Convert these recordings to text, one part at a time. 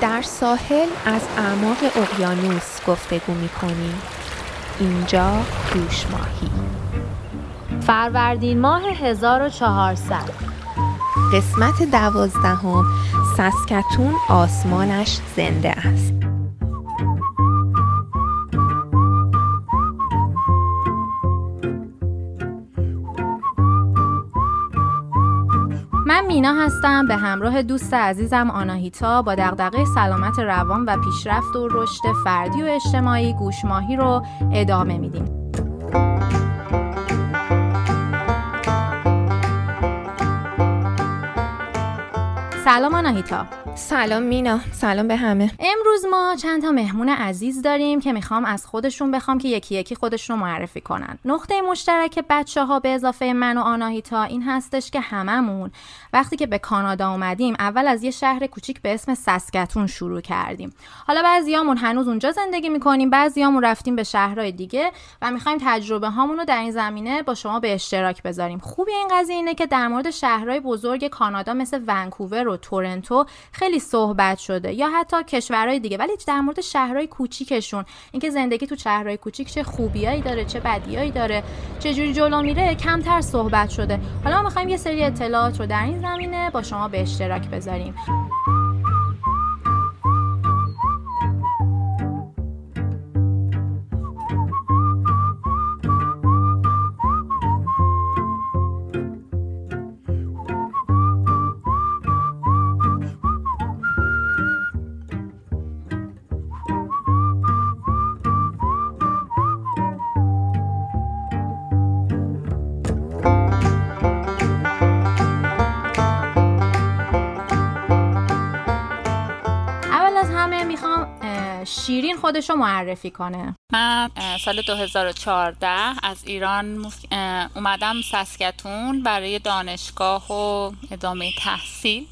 در ساحل از اعماق اقیانوس گفتگو می کنیم اینجا گوش ماهی. فروردین ماه 1400 قسمت دوازدهم سسکتون آسمانش زنده است. مینا هستم به همراه دوست عزیزم آناهیتا با دغدغه سلامت روان و پیشرفت و رشد فردی و اجتماعی گوشماهی رو ادامه میدیم. سلام آناهیتا سلام مینا سلام به همه. امروز ما چند تا مهمون عزیز داریم که می‌خوام از خودشون بخوام که یکی یکی خودشون رو معرفی کنن. نقطه مشترک بچه ها به اضافه من و آناهیتا این هستش که هممون وقتی که به کانادا اومدیم اول از یه شهر کوچیک به اسم سسکتون شروع کردیم. حالا بعضیامون هنوز اونجا زندگی می‌کنیم بعضیامون رفتیم به شهرهای دیگه و می‌خوایم تجربه هامون رو در این زمینه با شما به اشتراک بذاریم. خوبی این قضیه اینه که در مورد شهرهای بزرگ کانادا مثل ونکوور و تورنتو خیلی صحبت شده یا حتی کشورهای دیگه ولی در مورد شهرهای کوچیکشون. اینکه زندگی تو شهرهای کوچیک چه خوبیایی داره چه بدیایی داره چه جوری جلو میره کمتر صحبت شده. حالا ما می‌خوایم یه سری اطلاعات رو در این زمینه با شما به اشتراک بذاریم. خودش رو معرفی کنه. من سال 2014 از ایران اومدم سسکتون برای دانشگاه و ادامه تحصیل.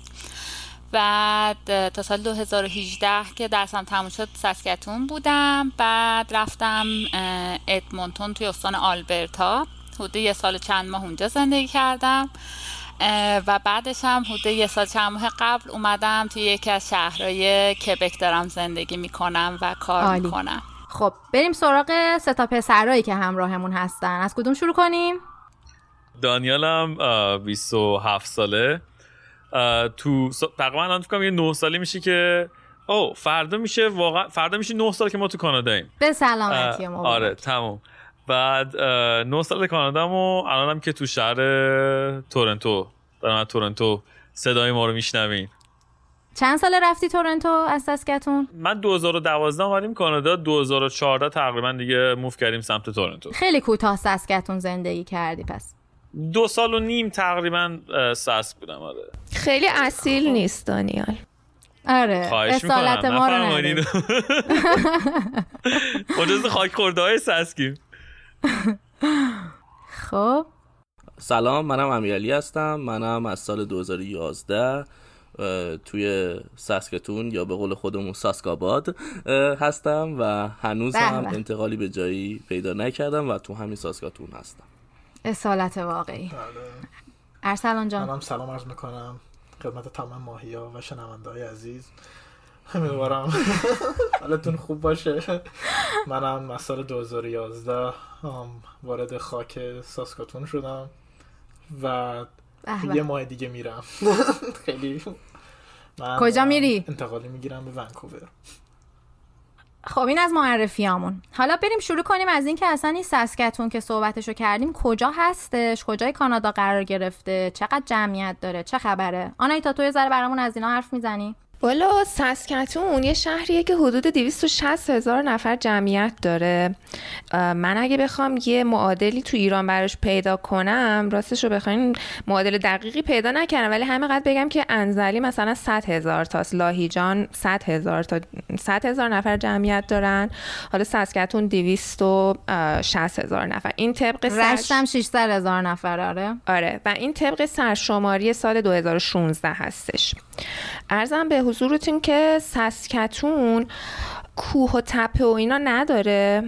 بعد تا سال 2018 که درسم تموم شد سسکتون بودم. بعد رفتم ادمونتون توی استان آلبرتا. حدود یه سال چند ماه اونجا زندگی کردم. و بعدش هم حدود یه سال چند ماه قبل اومدم توی یکی از شهرهای کبک دارم زندگی می‌کنم و کار آلی. می‌کنم. خب بریم سراغ ستا پسرهایی که همراهمون هستن. از کدوم شروع کنیم؟ دانیالم 27 ساله. تو تقریبا الان فکر یه 9 سالی میشه که او فردا میشه واقعا فردا میشه 9 سال که ما تو کاناداییم به سلامتی ما آره تمام بعد 9 سال کانادا و الانم که تو شهر تورنتو دارم تورنتو صدای ما رو میشنوین. چند سال رفتی تورنتو از سسکتون؟ من 2012 اومدیم کانادا 2014 تقریبا دیگه موف کردیم سمت تورنتو. خیلی کوتاه سسکتون زندگی کردی پس. دو سال و نیم تقریبا سس بودم آره. خیلی اصیل نیست دانیال. آره اصالت ما رو نداریم خاک خورده های سسکیم خب. سلام منم امیرعلی هستم. منم از سال 2011 توی ساسکتون یا به قول خودمون ساسکاباد هستم و هنوز هم انتقالی به جایی پیدا نکردم و تو همین ساسکاتون هستم. اصالت واقعی. بله. ارسلان جان. منم سلام عرض می‌کنم. خدمت تمام ماهی ها و شنونده های عزیز. امیدوارم حالتون خوب باشه؟ منم از سال 2011 وارد خاک ساسکاتون شدم و یه ماه دیگه میرم. خیلی کجا میری؟ انتقالی می‌گیرم به ونکوور. خب این از معرفیامون. حالا بریم شروع کنیم از اینکه اصلا این سسکتون که صحبتشو کردیم کجا هستش؟ کجای کانادا قرار گرفته؟ چقدر جمعیت داره؟ چه خبره؟ آنایتا تو یه ذره برامون از اینا حرف می‌زنی؟ والا سسکتون یه شهریه که حدود 260 هزار نفر جمعیت داره. من اگه بخوام یه معادلی تو ایران براش پیدا کنم راستش رو بخواین معادل دقیقی پیدا نکردم ولی همه قد بگم که انزلی مثلا 100 هزار تاست. لاهیجان 100 هزار تا 100 هزار نفر جمعیت دارن. حالا سسکتون 260 هزار نفر. این طبق رشتم 600 هزار نفر آره. آره. و این طبق سرشماری سال 2016 هستش. ارزم به حضورتون که سسکتون کوه و تپه و اینا نداره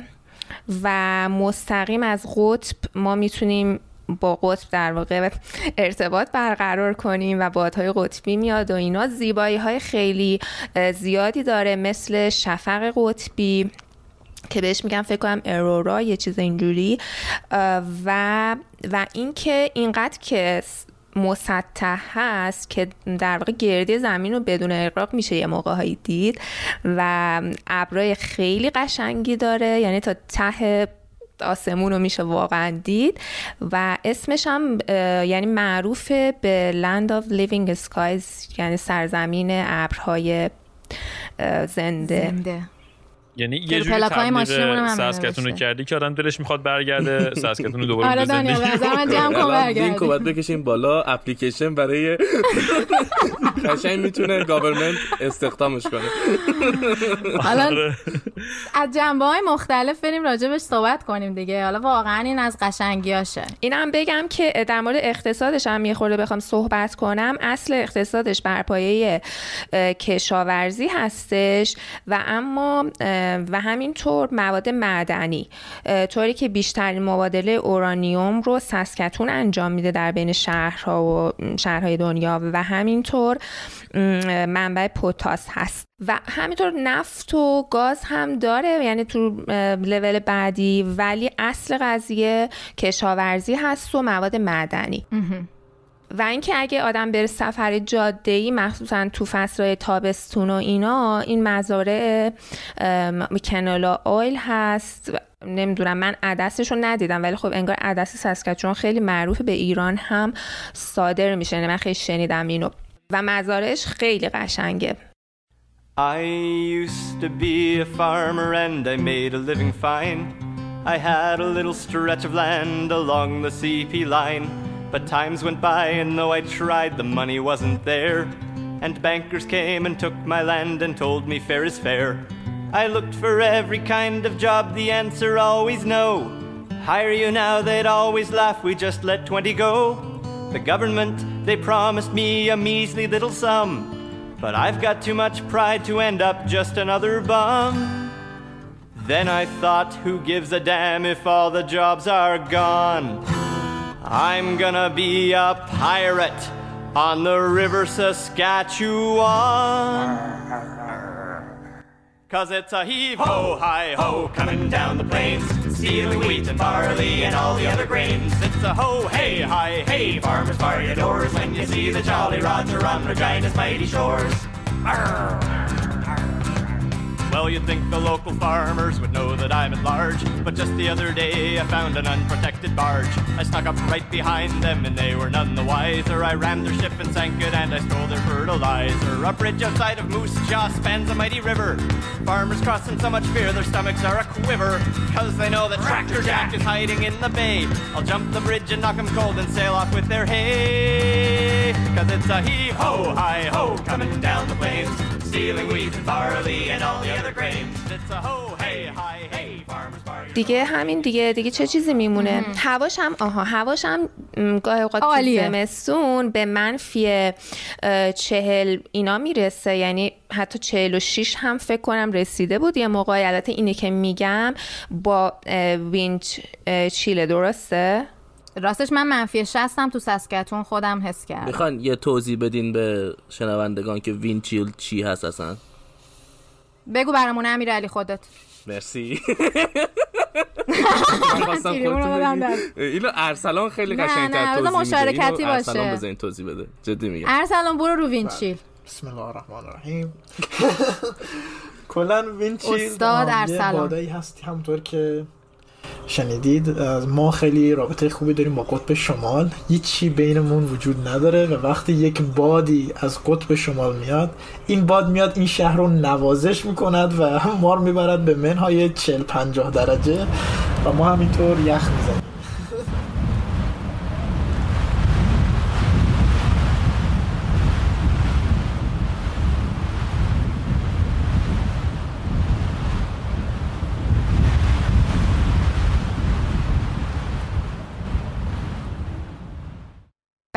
و مستقیم از قطب ما می‌تونیم با قطب در واقع ارتباط برقرار کنیم و بادهای قطبی میاد و اینا. زیبایی های خیلی زیادی داره مثل شفق قطبی که بهش میگم فکر کنم ارورا یه چیز اینجوری. و و اینکه اینقدر که مسطح هست که در واقع گردی زمین رو بدون اقراق میشه یه موقع هایی دید و ابرای خیلی قشنگی داره یعنی تا ته آسمون رو میشه واقعا دید و اسمش هم یعنی معروف به Land of Living Skies یعنی سرزمین ابرهای زنده, زنده. یعنی یه جوری تبلیغ ساسکتون رو کردی که آدم دلش می‌خواد برگرده ساسکتون رو دوباره آره دانیال من جمع کن برگرده لینک باید بکشیم بالا اپلیکیشن برای قشنگ می‌تونه government استخدامش کنه. حالا آره. از جنبه های مختلف بریم راجبش صحبت کنیم دیگه. حالا واقعا این از قشنگیاشه اینم بگم که در مورد اقتصادش هم یه خورده بخوام صحبت کنم. اصل اقتصادش بر پایه کشاورزی هستش و اما و همینطور مواد معدنی طوری که بیشترین مبادله اورانیوم رو سسکتون انجام میده در بین شهرها و شهرهای دنیا و همینطور منبع پوتاس هست. و همینطور نفت و گاز هم داره یعنی تو لول بعدی ولی اصل قضیه کشاورزی هست و مواد معدنی. و اینکه اگه آدم بره سفر جاده ای مخصوصا تو فصل تابستون و اینا این مزارع کنالا آیل هست نمی‌دونم من عدسش رو ندیدم ولی خب انگار عدس سسکچون خیلی معروف به ایران هم صادر میشه یعنی من خیلی شنیدم اینو و مزارعش خیلی قشنگه I used to be a farmer and I made a living fine. I had a little stretch of land along the CP line. But times went by, and though I tried, the money wasn't there. And bankers came and took my land and told me fair is fair. I looked for every kind of job, the answer always no. Hire you now, they'd always laugh, we just let 20 go. The government, they promised me a measly little sum. But I've got too much pride to end up just another bum. Then I thought, who gives a damn if all the jobs are gone? I'm gonna be a pirate on the river Saskatchewan. Cause it's a heave ho, hi ho, coming down the plains, stealing wheat and barley and all the other grains. It's a ho, hey, hi, hey, farmers bar your doors when you see the jolly Roger on Regina's mighty shores. Arr. You'd think the local farmers would know that I'm at large, but just the other day I found an unprotected barge. I snuck up right behind them and they were none the wiser. I rammed their ship and sank it and I stole their fertilizer. A bridge outside of Moose Jaw spans a mighty river. Farmers cross in so much fear their stomachs are a quiver, cause they know that Tractor Jack is hiding in the bay. I'll jump the bridge and knock 'em cold and sail off with their hay. Cause it's a hee ho, hi ho, coming down the plains. دیگه همین دیگه دیگه چه چیزی میمونه؟ هواش هم آها هواش هم گاه اوقات زمستون به منفی چهل اینا می‌رسه. یعنی حتی چهل و شیش هم فکر کنم رسیده بود. یه موقع البته اینه که میگم با wind chill ه درسته؟ راستش من منفی شصتم تو سسکتون خودم حس کردم. می‌خوان یه توضیح بدین به شنوندگان که wind chill چی هست اصلا؟ بگو برامون امیر علی خودت. مرسی. اینو ارسلان خیلی قشنگ کرد توضیح مشارکتی باشه. ارسلان بزنین توضیح بده. جدی میگم. ارسلان برو رو وینچیل. بسم الله الرحمن الرحیم. کلا وینچیل استاد ارسلان. هستی همونطور که شنیدید؟ ما خیلی رابطه خوبی داریم با قطب شمال. هیچی بینمون وجود نداره و وقتی یک بادی از قطب شمال میاد این باد میاد این شهر رو نوازش می‌کند و ما رو می‌برد به منهای 40 50 درجه و ما همینطور یخ می‌زنیم.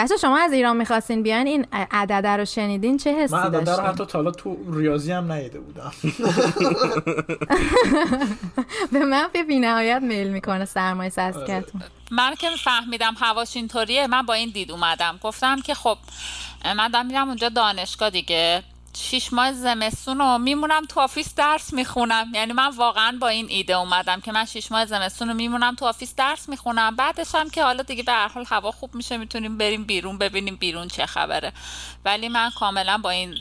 بچه شما از ایران می‌خواستین بیان این عدده رو شنیدین چه حسی من عدده رو حتی تا تو ریاضی هم ندیده بودم. به من به بینهایت میل می‌کنه سرمایه سسکتون من که فهمیدم هواش اینطوریه من با این دید اومدم. گفتم که خب من دارم میرم اونجا دانشگاه دیگه. شیش ماه زمستون رو میمونم تو office درس می‌خونم. یعنی من واقعا با این ایده اومدم که من شیش ماه زمستون رو میمونم تو office درس می‌خونم. بعدش هم که حالا دیگه به هر حال هوا خوب میشه می‌تونیم بریم بیرون ببینیم بیرون چه خبره. ولی من کاملا با این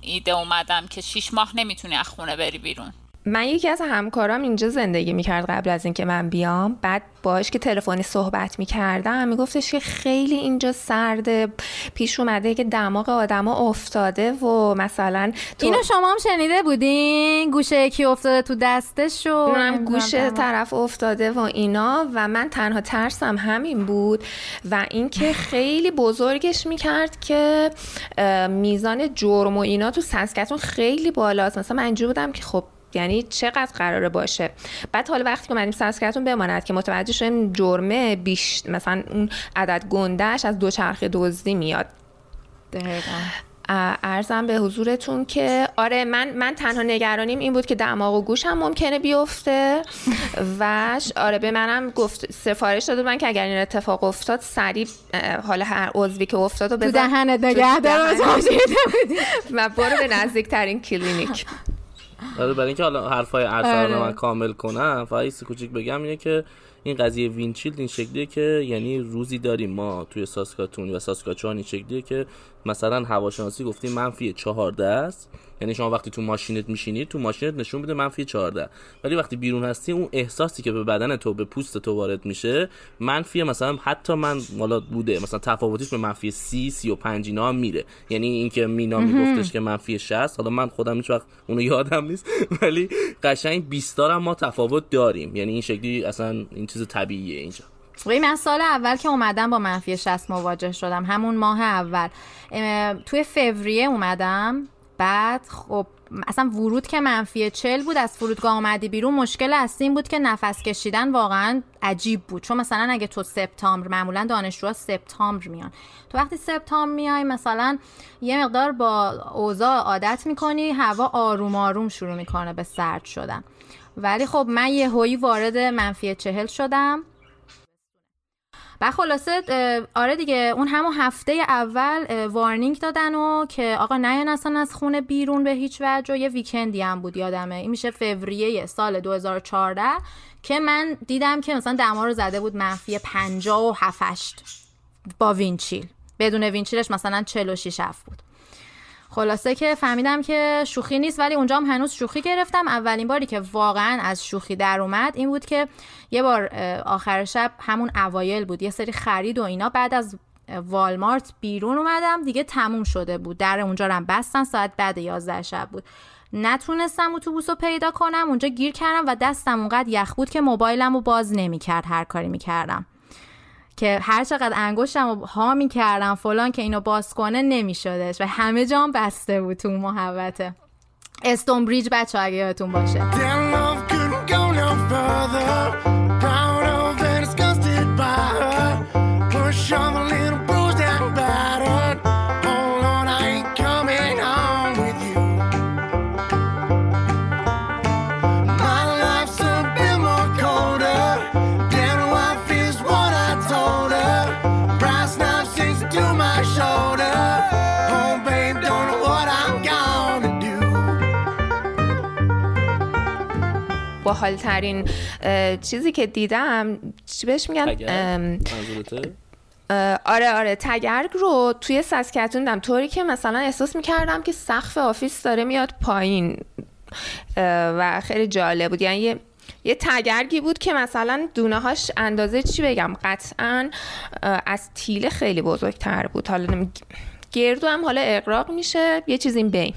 ایده اومدم که شیش ماه نمی‌تونی از خونه بری بیرون. من یکی از همکارام اینجا زندگی می‌کرد قبل از اینکه من بیام. بعد باش که تلفنی صحبت می‌کردم میگفتش که خیلی اینجا سرده پیش اومده که دماغ آدما افتاده و مثلا تو... اینو شما هم شنیده بودین؟ گوشه یکی افتاده تو دستش و گوشه طرف افتاده و اینا و من تنها ترسم همین بود و اینکه خیلی بزرگش می‌کرد که میزان جرم و اینا تو سسکتون خیلی بالاست. مثلا من اینجا بودم که خب یعنی چقدر قراره باشه. بعد حالا وقتی که اومدیم سسکتون بماند که متوجه شدیم جرمه بیش مثلا اون عدد گندهش از دو چرخ دزدی میاد. ارزم به حضورتون که آره من من تنها نگرانیم این بود که دماغ و گوش هم ممکنه بیفته. و آره به منم گفت سفارش داده من که اگر این اتفاق افتاد سریع حالا هر عضوی که افتاد و تو دهنت نگه و برو به نزدیک ترین کلینیک. آره برای اینکه حالا حرفای ارسلان آره. من کامل کنم فقط کوچیک بگم اینه که این قضیه wind chill این شکلیه که یعنی روزی داریم ما توی ساسکاتون و ساسکاچوان این شکلیه که مثلا هواشناسی گفتیم منفی 14 است یعنی شما وقتی تو ماشینت میشینید تو ماشینت نشون بده منفی 14 ولی وقتی بیرون هستی اون احساسی که به بدن تو به پوست تو وارد میشه منفی مثلا حتی من والا بوده مثلا تفاوتیش به منفی 30 35 اینا هم میره. یعنی اینکه مینا میگفتش که منفی 60 حالا من خودم هیچ وقت اونو یادم نیست. ولی قشنگ 20 هم ما تفاوت داریم. یعنی این شکلی اصلا این چیز طبیعیه اینجا. ولی من سال اول که اومدم با منفی 60 مواجه شدم. همون ماه اول. توی فوریه اومدم. بعد خب اصلا ورود که منفی چل بود از فرودگاه آمدی بیرون مشکل اصلی این بود که نفس کشیدن واقعا عجیب بود. چون مثلا اگه تو سپتامبر معمولا دانشجوها سپتامبر میان. تو وقتی سپتامبر میای مثلا یه مقدار با اوضاع عادت می‌کنی هوا آروم آروم شروع می‌کنه به سرد شدن. ولی خب من یه هایی وارد منفی چهل شدم. و خلاصه آره دیگه اون همون هفته اول وارنینگ دادن و که آقا نیان اصلا از خونه بیرون به هیچ وجه و یه ویکندی هم بود یادمه. این میشه فوریه سال 2014 که من دیدم که مثلا دما رو زده بود منفی 50 و 7 با وینچیل. بدون وینچیلش مثلا 46 بود. خلاصه که فهمیدم که شوخی نیست ولی اونجا هم هنوز شوخی گرفتم. اولین باری که واقعا از شوخی در اومد این بود که یه بار آخر شب همون اوایل بود. یه سری خرید و اینا. بعد از والمارت بیرون اومدم. دیگه تموم شده بود. در اونجا هم بستن. ساعت بعد 11 شب بود. نتونستم اتوبوس رو پیدا کنم. اونجا گیر کردم و دستم اونقدر یخ بود که موبایلم رو باز نمی‌کرد. هر کاری می‌کردم. که هر چقدر انگشتم ها می‌کردم فلان که اینو باز کنه نمیشدش و همه جام بسته بود تو محوته استون بریج بچه اگه یادتون باشه. باحال ترین چیزی که دیدم چی بهش میگن؟ آره آره تگرگ رو توی سسکتون دیدم. طوری که مثلا احساس می‌کردم که سقف office داره میاد پایین. و خیلی جالب بود. یعنی یه یه تگرگی بود که مثلا دونه هاش اندازه چی بگم؟ قطعا از تیله خیلی بزرگتر بود. حالا گردو هم حالا اغراق میشه یه چیز این بین.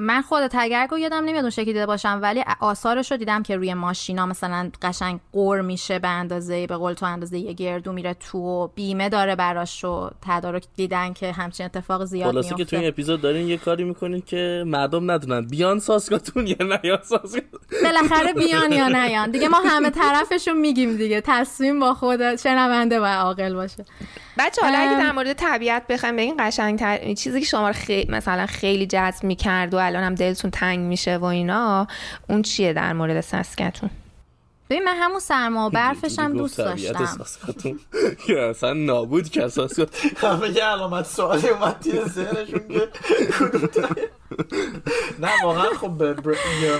من خود تگرگ رو یادم نمیاد اون شکلی دیده باشم ولی آثارش رو دیدم که روی ماشینا مثلا قشنگ قور میشه به اندازه به قول تو اندازه یه گردو میره تو و بیمه داره براش و تدارک دیدن که همچین اتفاق زیاد میفته که تو این اپیزود دارین یه کاری می‌کنین که مردم ندونن بیان ساسکاتون یا نیان ساسکاتون بالاخره بیان یا نیان دیگه ما همه طرفشون میگیم دیگه تصمیم با خود شنونده و عاقل باشه. بچه حالا اگه در مورد طبیعت بخوایم بگین قشنگ چیزی که شما خیلی مثلا خیلی جذب می‌کرد و الان هم دلتون تنگ میشه و اینا اون چیه در مورد سسکتون ببین من همون سرما و برفش هم دوست داشتم. که اصلا نابود که اساس همه یه علامت سوالی اومد تیر ذهنشون که نه واقعا خب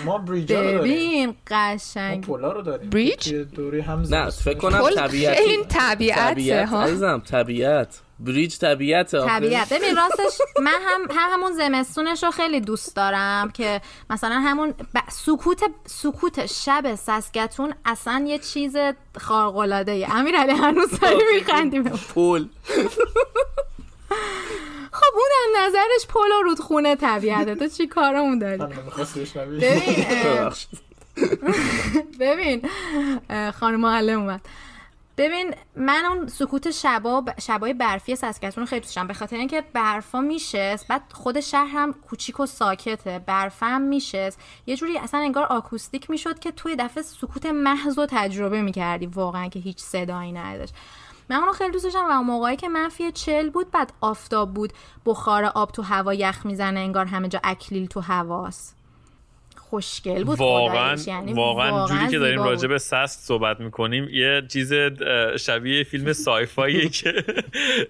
ما بریج ببین قشنگ. پولا رو داریم. بریج؟ دوری هم نه فکر کنم طبیعت این طبیعت ها. طبیعت. بریج طبیعت طبیعت. ببین راستش من هم, هم همون زمستونش رو خیلی دوست دارم که مثلا همون ب... سکوت سکوت شب سسکتون اصلا یه چیز خارق العاده ای امیر علی هنوز داری میخندیم. پول خب اون از نظرش پل و رودخونه طبیعته. تو چی کارمون داری؟ ببین ببین خانم معلم اومد. ببین من اون سکوت شبا شبای برفی سسکتون خیلی دوستم به خاطر اینکه برفا میشه بعد خود شهر هم کوچیک و ساکته. برف هم میشه یه جوری اصلا انگار آکوستیک می‌شد که توی دفعه سکوت محض و تجربه می‌کردی. واقعا که هیچ صدایی نداشت. من اونو خیلی دوست داشتم و اون موقعی که منفی چل بود بعد آفتاب بود. بخار آب تو هوا یخ می‌زنه انگار همه جا اکلیل تو هواست. خوشگل بود واقعا یعنی واقعا, جوری که داریم راجع به سست صحبت می‌کنیم یه چیز شبیه فیلم سایفایی که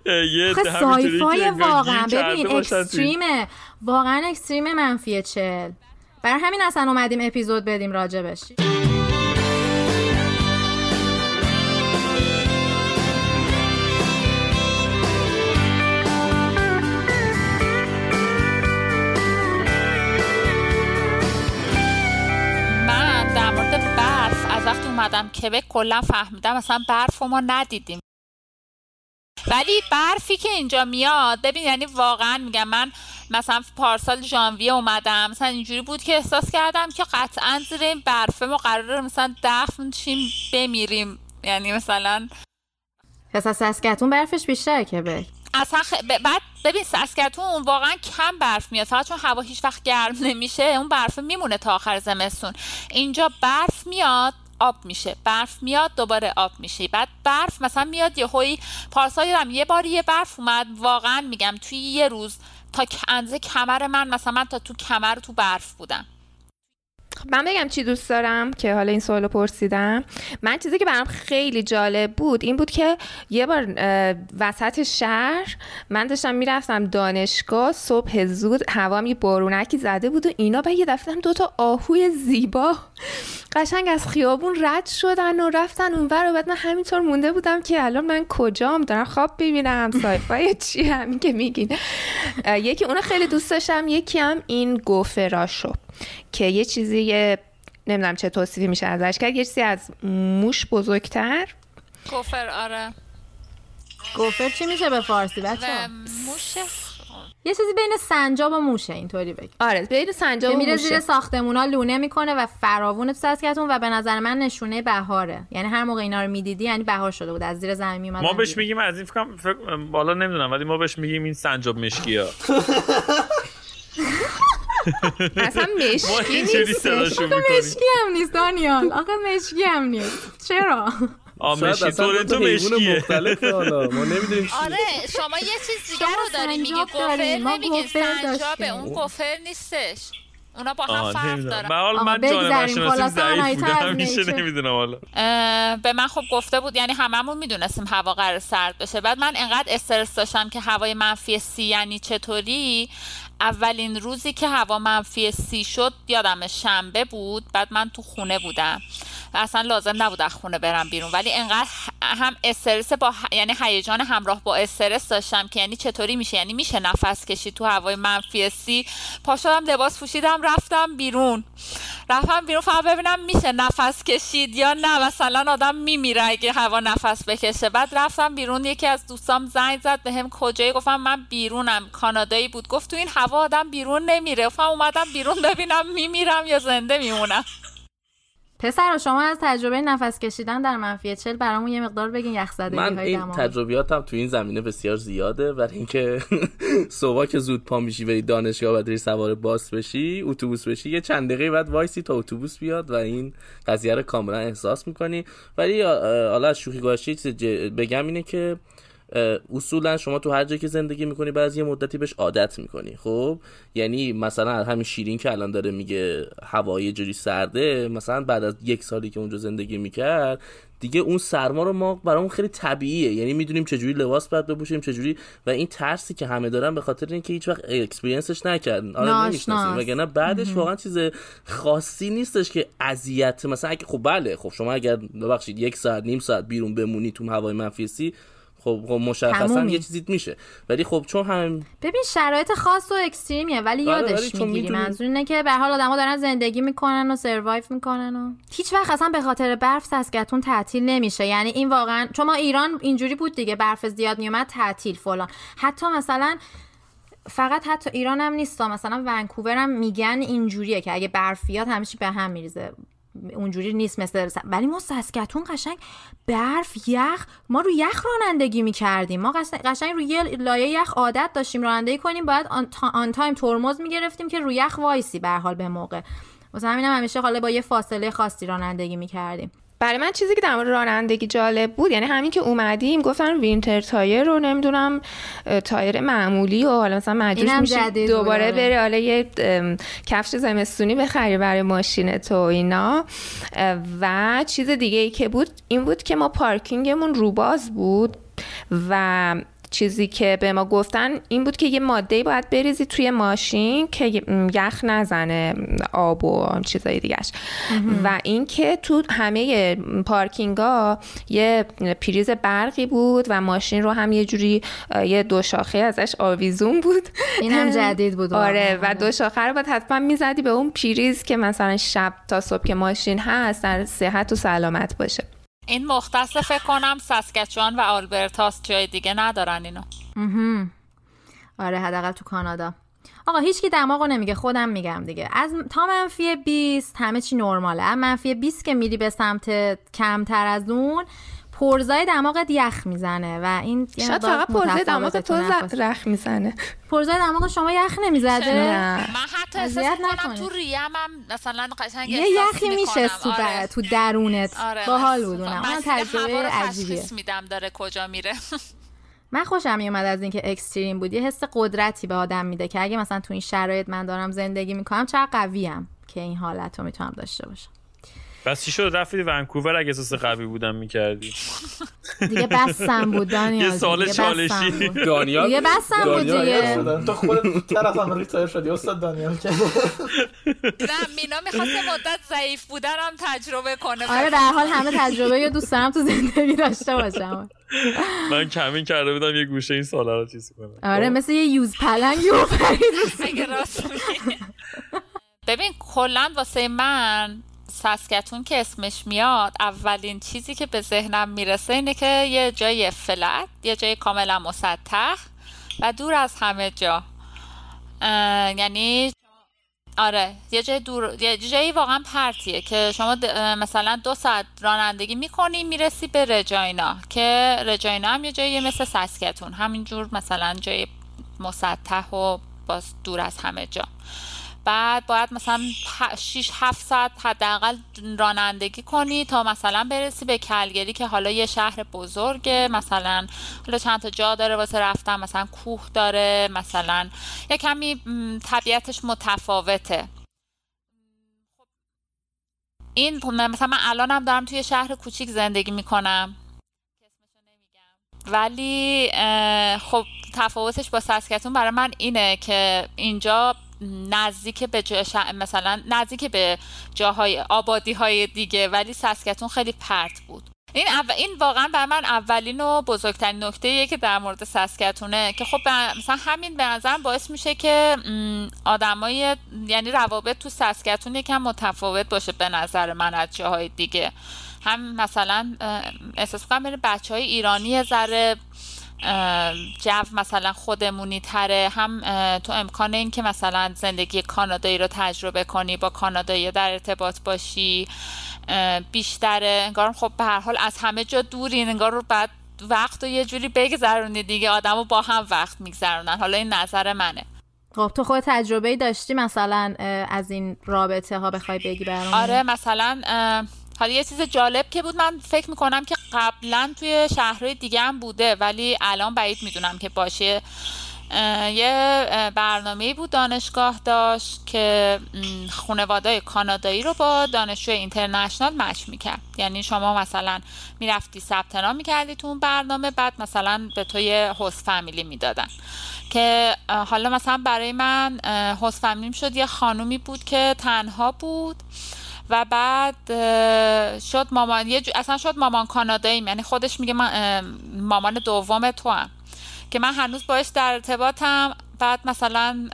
یه سایفای واقعا. ببین اکستریمه. واقعا اکستریم منفی چل برای همین اصلا اومدیم اپیزود بدیم راجبش اومدم کبک کلا فهمیدم مثلا برف ما ندیدیم. ولی برفی که اینجا میاد ببین یعنی واقعا میگم من مثلا پارسال ژانویه اومدم مثلا اینجوری بود که احساس کردم که قطعا زیر این برفه ما قراره مثلا دفن چیم بمیریم. یعنی مثلا پس از سسکتون برفش بیشتره که اصلا خ... بعد ببین سسکتون واقعا کم برف میاد. فقط چون هوا هیچ وقت گرم نمیشه اون برف میمونه تا آخر زمستون. اینجا برف میاد آب میشه برف میاد دوباره آب میشه. بعد برف مثلا میاد یه هوی پارسال دیدم یه باری یه برف اومد. واقعا میگم توی یه روز تا انزه کمر من مثلا من تا تو کمر تو برف بودم. من بگم چی دوست دارم که حالا این سوالو پرسیدم. من چیزی که برام خیلی جالب بود این بود که یه بار وسط شهر من داشتم می‌رفتم دانشگاه صبح زود هوا یه بارونکی زده بود و اینا و یه دفعه دو تا آهوی زیبا قشنگ از خیابون رد شدن و رفتن اونور و بعد من همینطور مونده بودم که الان من کجام؟ دارم خواب ببینم سایفای چی؟ همین که میگین. یکی اونو خیلی دوست داشتم یکی هم این گوفراشو. که یه چیزی یه نمی‌دونم چه توصیفی میشه ازش کرد یه چیزی از موش بزرگتر. گوفر آره. گوفر چی میشه به فارسی بچه موش یه چیزی بین سنجاب و موشه اینطوری بگی آره بین سنجاب و میره زیر ساختمونا لونه می‌کنه و فراوون تو سسکتون و به نظر من نشونه بهاره. یعنی هر موقع اینا رو می‌دیدی یعنی بهار شده بود از زیر زمین میومد ما بهش میگیم از این فکر بالا نمی‌دونم ولی ما بهش میگیم این سنجاب مشکیا اصلا مشکی نیست مشکی هم نیست دانیال. آخه مشکی هم نیست. چرا؟ آمشی تو مشکیه. ما نمی‌دونیم آره شما یه چیز دیگه رو داری میگه گفر نمیگه سنجابه اون گفر نیستش. اونا با هم فرق دارن. حال من ضعیف بودم. نمی‌دونم حالا. به من خب گفته بود یعنی هممون می‌دونستیم هوا قرار سرد بشه. بعد من انقدر استرس داشتم که هوای منفی سی یعنی چطوری؟ اولین روزی که هوا منفی سی شد یادم شنبه بود. بعد من تو خونه بودم. اصلا لازم نبود از خونه برم بیرون. ولی انقدر هم استرس با یعنی هیجان همراه با استرس داشتم که یعنی چطوری میشه؟ یعنی میشه نفس کشید تو هوای منفی سی پاشدم لباس پوشیدم رفتم بیرون. رفتم بیرون فقط ببینم میشه نفس کشید یا نه. مثلا آدم میمیره اگه هوا نفس بکشه. بعد رفتم بیرون یکی از دوستام زنگ زد به هم کجایی؟ گفتم من بیرونم کانادایی بود. گفت تو این هوا آدم بیرون نمیره. گفتم اومدم بیرون ببینم میمیرم یا زنده میمونم. پسر شما از تجربه نفس کشیدن در منفی چل برامون یه مقدار بگین یخزده من این تجربیاتم تو این زمینه بسیار زیاده. و اینکه صبح که زود پا میشی بری دانشگاه و داری سوار باس بشی اتوبوس بشی یه چند دقیقه بعد وایسی تا اتوبوس بیاد و این قضیه رو کاملا احساس می‌کنی. ولی حالا از شوخی گاشی بگم اینه که اصولا شما تو هر جایی که زندگی می‌کنی بعد از یه مدتی بهش عادت می‌کنی. خب؟ یعنی مثلا همین شیرین که الان داره میگه هوای جوری سرده مثلا بعد از یک سالی که اونجا زندگی می‌کرد دیگه اون سرما رو ما برامون خیلی طبیعیه. یعنی می‌دونیم چجوری لباس باید بپوشیم چجوری و این ترسی که همه دارن به خاطر اینکه هیچ وقت اکسپریانسش نکردن. آره نمی‌شناسیم. وگرنه بعدش واقعا چیز خاصی نیستش که اذیت مثلا اگه خب بله خب شما اگر ببخشید یک ساعت نیم ساعت بیرون بمونی تو هوای منفی خب خب مشخصا یه چیزی میشه. ولی خب چون هم ببین شرایط خاص و اکستریمیه ولی آره، یادش می‌گیری. منظور اینه که به حال آدما دارن زندگی می‌کنن و سروایو می‌کنن و هیچ وقت اصلا به خاطر برف سسکتون تعطیل نمیشه. یعنی این واقعا چون ما ایران اینجوری بود دیگه برف زیاد میومد تعطیل فلان. حتی مثلا فقط حتی ایران هم نیست مثلا ونکوور هم میگن اینجوریه که اگه برف بیاد همیشه به هم میریزه. اونجوری نیست مثل ولی ما ساسکاتون قشنگ برف یخ ما رو یخ رانندگی می‌کردیم. ما قشنگ روی یه لایه یخ عادت داشتیم رانندگی کنیم. باید آن, تایم ترمز می‌گرفتیم که روی یخ وایسی به حال به موقع. واسه همینم همیشه حالا با یه فاصله خاصی رانندگی می‌کردیم. برای من چیزی که در مورد رانندگی جالب بود یعنی همین که اومدیم گفتن winter tire رو نمی‌دونم تایر معمولی و حالا مثلا مجبور میشی دوباره بری حالا یه کفش زمستونی بخری برای ماشین تو اینا. و چیز دیگه ای که بود این بود که ما پارکینگمون روباز بود و چیزی که به ما گفتن این بود که یه ماده باید بریزی توی ماشین که یخ نزنه آب و چیزای دیگهش. و اینکه تو همه پارکینگا یه پریز برقی بود و ماشین رو هم یه جوری یه دو شاخه ازش آویزون بود. این هم جدید بود آره و دو شاخه رو باید حتما می‌زدی به اون پریز که مثلا شب تا صبح که ماشین هست در صحت و سلامت باشه. این مختص فکر کنم ساسکچوان و آلبرتاس جای دیگه ندارن اینو. آره حداقل تو کانادا. آقا هیچکی دماغو نمیگه خودم میگم دیگه. از تا منفی 20 همه چی نرماله. منفی 20 که میری به سمت کمتر از اون پرزای دماغت یخ می‌زنه و این شاید فقط پرزای دماغ تو رخ می‌زنه. پرزای دماغ شما یخ نمی‌زده؟ من حتی احساس می‌کنم تو ریم هم مثلا قشنگ یه یخی میشه تو, آره. تو درونت آره. باحال بود اونم اون تجربه عجیبیه. میدم داره کجا میره. من خوشم میومد از اینکه اکستریم بود. یه حس قدرتی به آدم میده که اگه مثلا تو این شرایط من دارم زندگی می‌کنم چقدر قویم که این حالت رو می‌تونم داشته باشم؟ بس چی شد؟ رفتی ونکوور اگه احساس قوی بودم می‌کردی؟ دیگه بستم بود دانیال. یه سال چالشی. دانیال؟ دیگه بستم بود دیگه. تو خودت طرف هم ریتایر شدی استاد دانیال که. نه مینا می‌خواست مدت ضعیف بودنم تجربه کنه. آره در حال همه تجربه یا دوست دارم تو زندگی داشته باشم. من کمین کرده بودم یه گوشه این سالا رو چیز کنم. آره مثل یه یوز پلنگی ببین کلا واسه من ساسکتون که اسمش میاد اولین چیزی که به ذهنم می‌رسه اینه که یه جای فلت یه جای کاملا مسطح و دور از همه جا. یعنی آره یه جای دور یه جایی واقعا پرتیه که شما مثلا دو ساعت رانندگی می‌کنی می‌رسی به رجاینا که رجاینا هم یه جایی مثل ساسکتون همینجور مثلا جای مسطح و باز دور از همه جا. بعد باید مثلا 6 7 ساعت حداقل رانندگی کنی تا مثلا برسی به کلگری که حالا یه شهر بزرگه مثلا حالا چند تا جا داره واسه رفتن مثلا کوه داره مثلا یه کمی طبیعتش متفاوته. این مثلا من الانم دارم توی شهر کوچیک زندگی می‌کنم. ولی خب تفاوتش با سسکتون برای من اینه که اینجا نزدیک به مثلا نزدیک به جاهای آبادی های دیگه ولی سسکتون خیلی پرت بود. این این واقعا بر من اولین و بزرگترین نکته که در مورد سسکتونه که خب مثلا همین به نظرم باعث میشه که آدمای یعنی روابط تو سسکتون یکم متفاوت باشه به نظر من از جاهای دیگه. هم مثلا احساس کنم بین بچه های ایرانی ذره جو مثلا خودمونی تره. هم تو امکان این که مثلا زندگی کانادایی رو تجربه کنی با کانادایی در ارتباط باشی بیشتره. انگار خب به هر حال از همه جا دورین. انگار رو بعد وقت رو یه جوری بگذرونی دیگه. آدمو با هم وقت میگذرونن. حالا این نظر منه. خب تو خود تجربه داشتی مثلا از این رابطه ها بخوای بگی برام آره مثلا حالا یه چیز جالب که بود من فکر می‌کنم که قبلا توی شهرهای دیگه هم بوده ولی الان بعید می‌دونم که باشه. یه برنامه بود دانشگاه داشت که خانواده کانادایی رو با دانشجوی اینترنشنال مچ می‌کرد. یعنی شما مثلا می‌رفتی ثبت نام می‌کردی تو اون برنامه بعد مثلا به تو یه هست فامیلی می‌دادن. که حالا مثلا برای من هست فامیلیم شد یه خانومی بود که تنها بود. و بعد شد مامان یه اصلا شد مامان کانادایی یعنی خودش میگه من مامان دوم تو هم که من هنوز باش در ارتباطم. بعد مثلا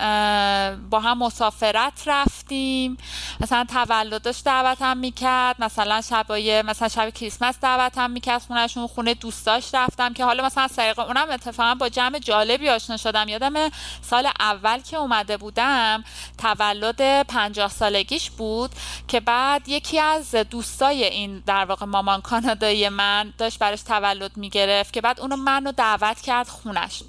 با هم مسافرت رفتیم. مثلا تولدش دعوتم می‌کرد. مثلا شبای مثلا شب کریسمس دعوتم می‌کرد خونهشون. خونه دوستاش رفتم که حالا مثلا سریقه اونم اتفاقا با جمع جالبی آشنا شدم. یادم سال اول که اومده بودم تولد پنجاه سالگیش بود که بعد یکی از دوستای این در واقع مامان کانادایی من داشت براش تولد می‌گرفت که بعد اونو منو دعوت کرد خونش.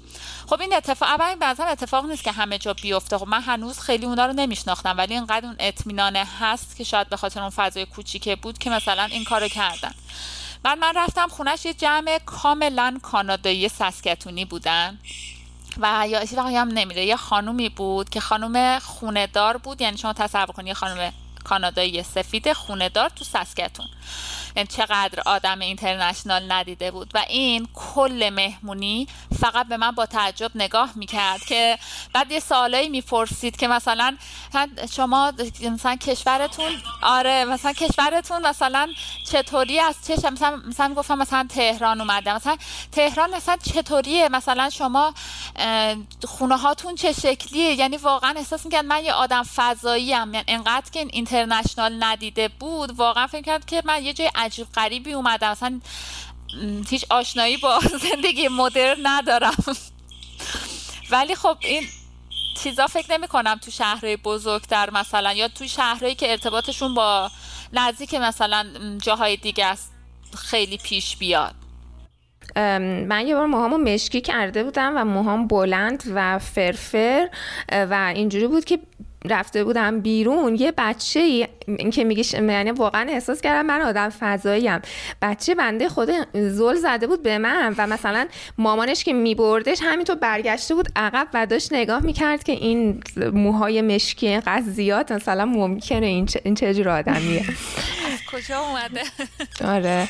خب این اتفاق اول این اتفاق نیست که همه جا بیفته. خب من هنوز خیلی اونا رو نمیشناختم ولی اینقدر اون اطمینانه هست که شاید به خاطر اون فضای کوچیکه بود که مثلا این کارو کردن. بعد من رفتم خونش یه جمع کاملا کانادایی سسکتونی بودن. و یا چیزی هم نمیره. یه خانومی بود که خانوم خونه دار بود. یعنی شما تصور کنید یه خانم کانادایی سفید خونه دار تو سسکتون یعنی چقدر آدم اینترنشنال ندیده بود. و این کل مهمونی فقط به من با تعجب نگاه می‌کرد که بعد یه سوالایی می‌پرسید که مثلا شما مثلا کشورتون آره مثلا کشورتون مثلا چطوری از چه مثلا مثلا گفتم مثلا تهران اومده. مثلا تهران مثلا چطوریه؟ مثلا شما خونه هاتون چه شکلیه؟ یعنی واقعا احساس می‌کرد من یه آدم فضایی ام یعنی انقدر که اینترنشنال ندیده بود واقعا فکر کرد که من یه جای عجیب غریبی اومدم اصلا هیچ آشنایی با زندگی مدرن ندارم. ولی خب این چیزا فکر نمی کنم تو شهرهای بزرگتر مثلا یا تو شهرهایی که ارتباطشون با نزدیک مثلا جاهای دیگه است خیلی پیش بیاد. من یه بار موهامو مشکی کرده بودم و موهام بلند و فرفر و اینجوری بود که رفته بودم بیرون یه بچه این که میگیش یعنی واقعا احساس کردم من آدم فضاییم. بچه بنده خود زل زده بود به من و مثلا مامانش که میبردش همینطور برگشته بود عقب و داشت نگاه می‌کرد که این موهای مشکی اینقدر زیاد مثلا ممکنه این این چه جور آدمیه. کجا اومده؟ آره.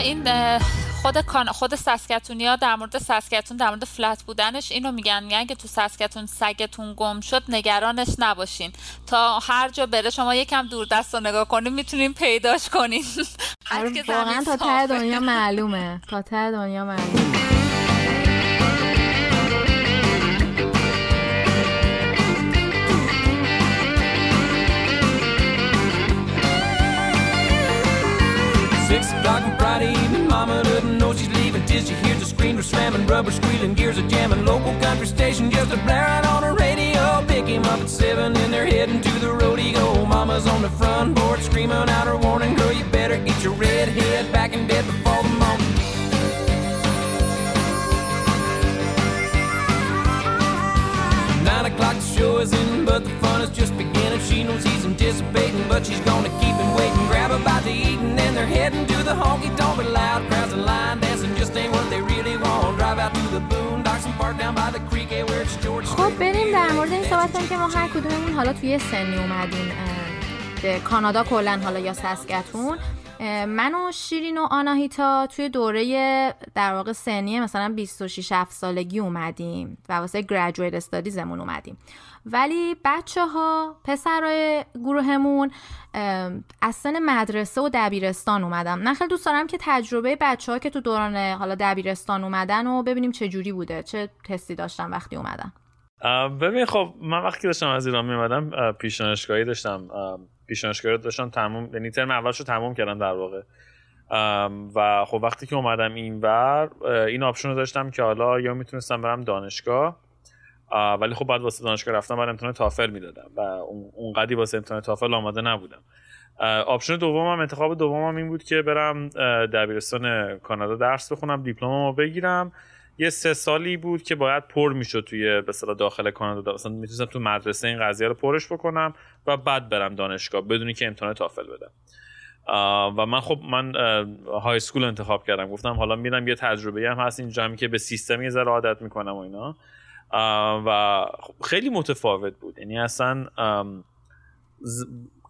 این خود خود سسکتونی ها در مورد سسکتون در مورد فلت بودنش اینو میگن. میگن که تو سسکتون سگتون گم شد نگرانش نباشین. تا هر جا بره شما یکم دور دست رو نگاه کنین می‌تونین پیداش کنین. آره، واقعا تا ته دنیا معلومه. تا ته دنیا معلومه. Six o'clock on Friday evening, Mama doesn't know she's leaving till she hears the screamer slamming, rubber squealing, gears are jamming. Local country station just a blaring on the radio. Pick him up at seven, and they're heading to the rodeo. Mama's on the front porch screaming out her warning, girl, you better get your red head back in bed before the morning. Nine o'clock, the show is in, but the fun is just beginning. She knows he's anticipating, but she's gonna keep him waiting. Grab a bite to eat, they're heading to the honky tonk. But loud crowds and line dancing just ain't what they really want. Drive out to the boondocks and park down by the creek, where it's George. خب بریم در مورد این صحبت کنیم که ما هر کدوممون حالا توی سنی اومدیم به کانادا کلا حالا یا سسکتون من و شیرین و آناهیتا توی دوره در واقع سنی مثلا 26 7 سالگی اومدیم و واسه گریجویت استادیزمون اومدیم. ولی بچه ها پسرای گروهمون از سن مدرسه و دبیرستان اومدم من خیلی دوست دارم که تجربه بچه ها که تو دوران حالا دبیرستان اومدن و ببینیم چه جوری بوده چه تستی داشتن وقتی اومدن. ببین خب من وقتی داشتم از ایران میمدم پیش داشتم. پیش داشتم تموم یعنی ترم اولش رو تموم کردم در واقع. و خب وقتی که اومدم این بر این آپشن رو داشتم که حالا یا می‌تونستم برم دانشگاه ولی خب بعد واسه دانشگاه رفتم بعد امتحان تافل می‌دادم و اون قدی واسه امتحان تافل آماده نبودم. option دومم انتخاب دومم این بود که برم دبیرستان کانادا درس بخونم دیپلممو بگیرم. یه سه سالی بود که باید پر می‌شد توی به داخل کانادا. مثلا می‌تونستم تو مدرسه این قضیه رو پرش بکنم و بعد برم دانشگاه بدون اینکه امتحان تافل بدم. و من خب من high school انتخاب کردم. گفتم حالا میرم یه تجربه هم هست اینجا هم که به سیستم یه ذره عادت می‌کنم و اینا. و خیلی متفاوت بود. یعنی اصلا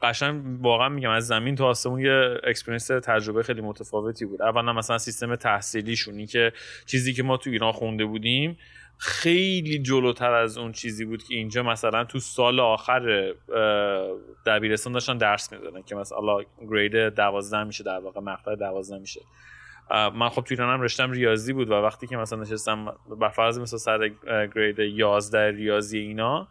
قشنگ واقعا میگم از زمین تا آسمون یه experience تجربه خیلی متفاوتی بود. اولا مثلا سیستم تحصیلیشونی که چیزی که ما تو ایران خونده بودیم خیلی جلوتر از اون چیزی بود که اینجا مثلا تو سال آخر دبیرستان داشتن درس می‌دادن که مثلا grade دوازده میشه در واقع مقطع دوازده میشه. من خب تو ایرانم رشته‌م ریاضی بود و وقتی که مثلا نشستم بر فرض مثلا سر گرید 11 ریاضی اینا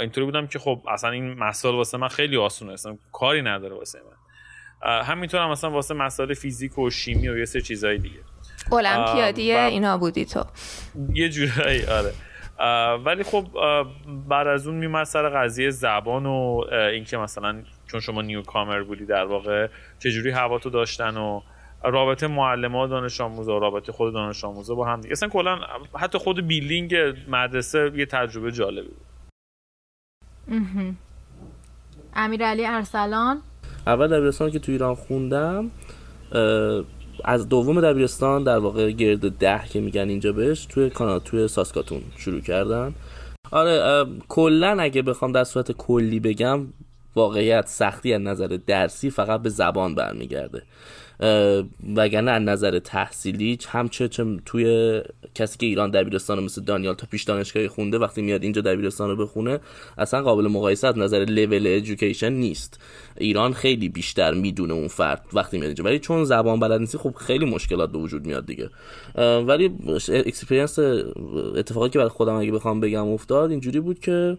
اینطوری بودم که خب اصلا این مسائل واسه من خیلی آسونه اصلا کاری نداره واسه من. همینطور هم مثلا واسه مسائل فیزیک و شیمی و یه سه چیزای دیگه. المپیادی اینا بودی تو. یه جورایی آره. ولی خب بعد از اون میمد سر قضیه زبان و اینکه مثلا چون شما نیو کامر بودی در واقع چجوری هوا تو داشتن و رابطه معلم ها دانش آموز و رابطه خود دانش آموزا با هم دیگه. اصلا کلا حتی خود بیلینگ مدرسه یه تجربه جالبی بود. امیرعلی ارسلان. اول دبیرستان که تو ایران خوندم از دوم دبیرستان در واقع گرد ده که میگن اینجا بهش توی کانادا توی ساسکاتون شروع کردن. آره کلا اگه بخوام در صورت کلی بگم واقعیت سختی از نظر درسی فقط به زبان برمیگرده. وگرنه از نظر تحصیلی هم چه, توی کسی که ایران دبیرستان مثل دانیال تا پیش دانشگاهی خونده وقتی میاد اینجا دبیرستان رو بخونه اصلا قابل مقایسه از نظر level education نیست. ایران خیلی بیشتر می‌دونه اون فرد وقتی میاد اینجا. ولی چون زبان بلد نیستی خب خیلی مشکلات به وجود میاد دیگه. ولی experience اتفاقی که برای خودم اگه بخوام بگم افتاد اینجوری بود که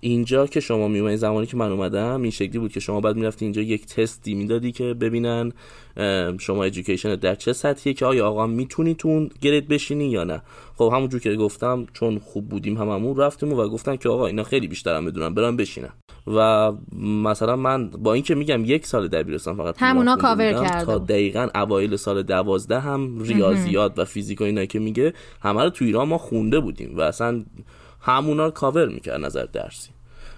اینجا که شما میومدین زمانی که من اومدم این شکلی بود که شما بعد می‌رفتی اینجا یک تستی می‌دادی که ببینن شما ادویکیشن در چه سطحیه که آیا آقا می‌تونی تو گرید بشینی یا نه. خب همونجور که گفتم چون خوب بودیم هممون رفتیم و گفتن که آقا اینا خیلی بیشترم بدونن برام بشینن. و مثلا من با اینکه میگم یک سال دبیرستان فقط همونا کاور کردم تا دقیقا اوایل سال دوازده هم ریاضیات و فیزیک و اینا که میگه همه رو تو ایران ما خونده بودیم و اصلا همونا رو کاور می‌کرد نظر درسی.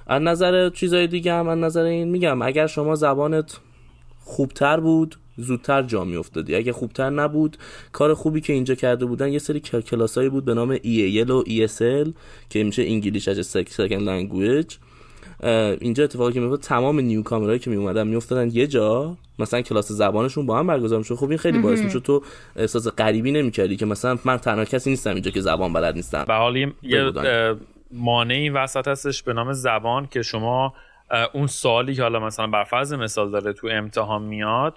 از نظر چیزای دیگه هم از نظر این میگم اگر شما زبانت خوبتر بود زودتر جا میافتادی. اگه خوبتر نبود کار خوبی که اینجا کرده بودن یه سری کلاسایی بود به نام EAL و ESL که میشه English as Second Language اینجا اتفاقی که میفته تمام newcomer ایی که میومدن میافتادن یه جا. مثلا کلاس زبانشون با هم برگزار می‌شد. خب این خیلی باعث می‌شد تو احساس غریبی نمی‌کردی که مثلا من تنها کسی نیستم اینجا که زبان بلد نیستم. به حال یه مانع این وسط هستش به نام زبان که شما اون سالی که حالا مثلا بر فرض مثال داره تو امتحان میاد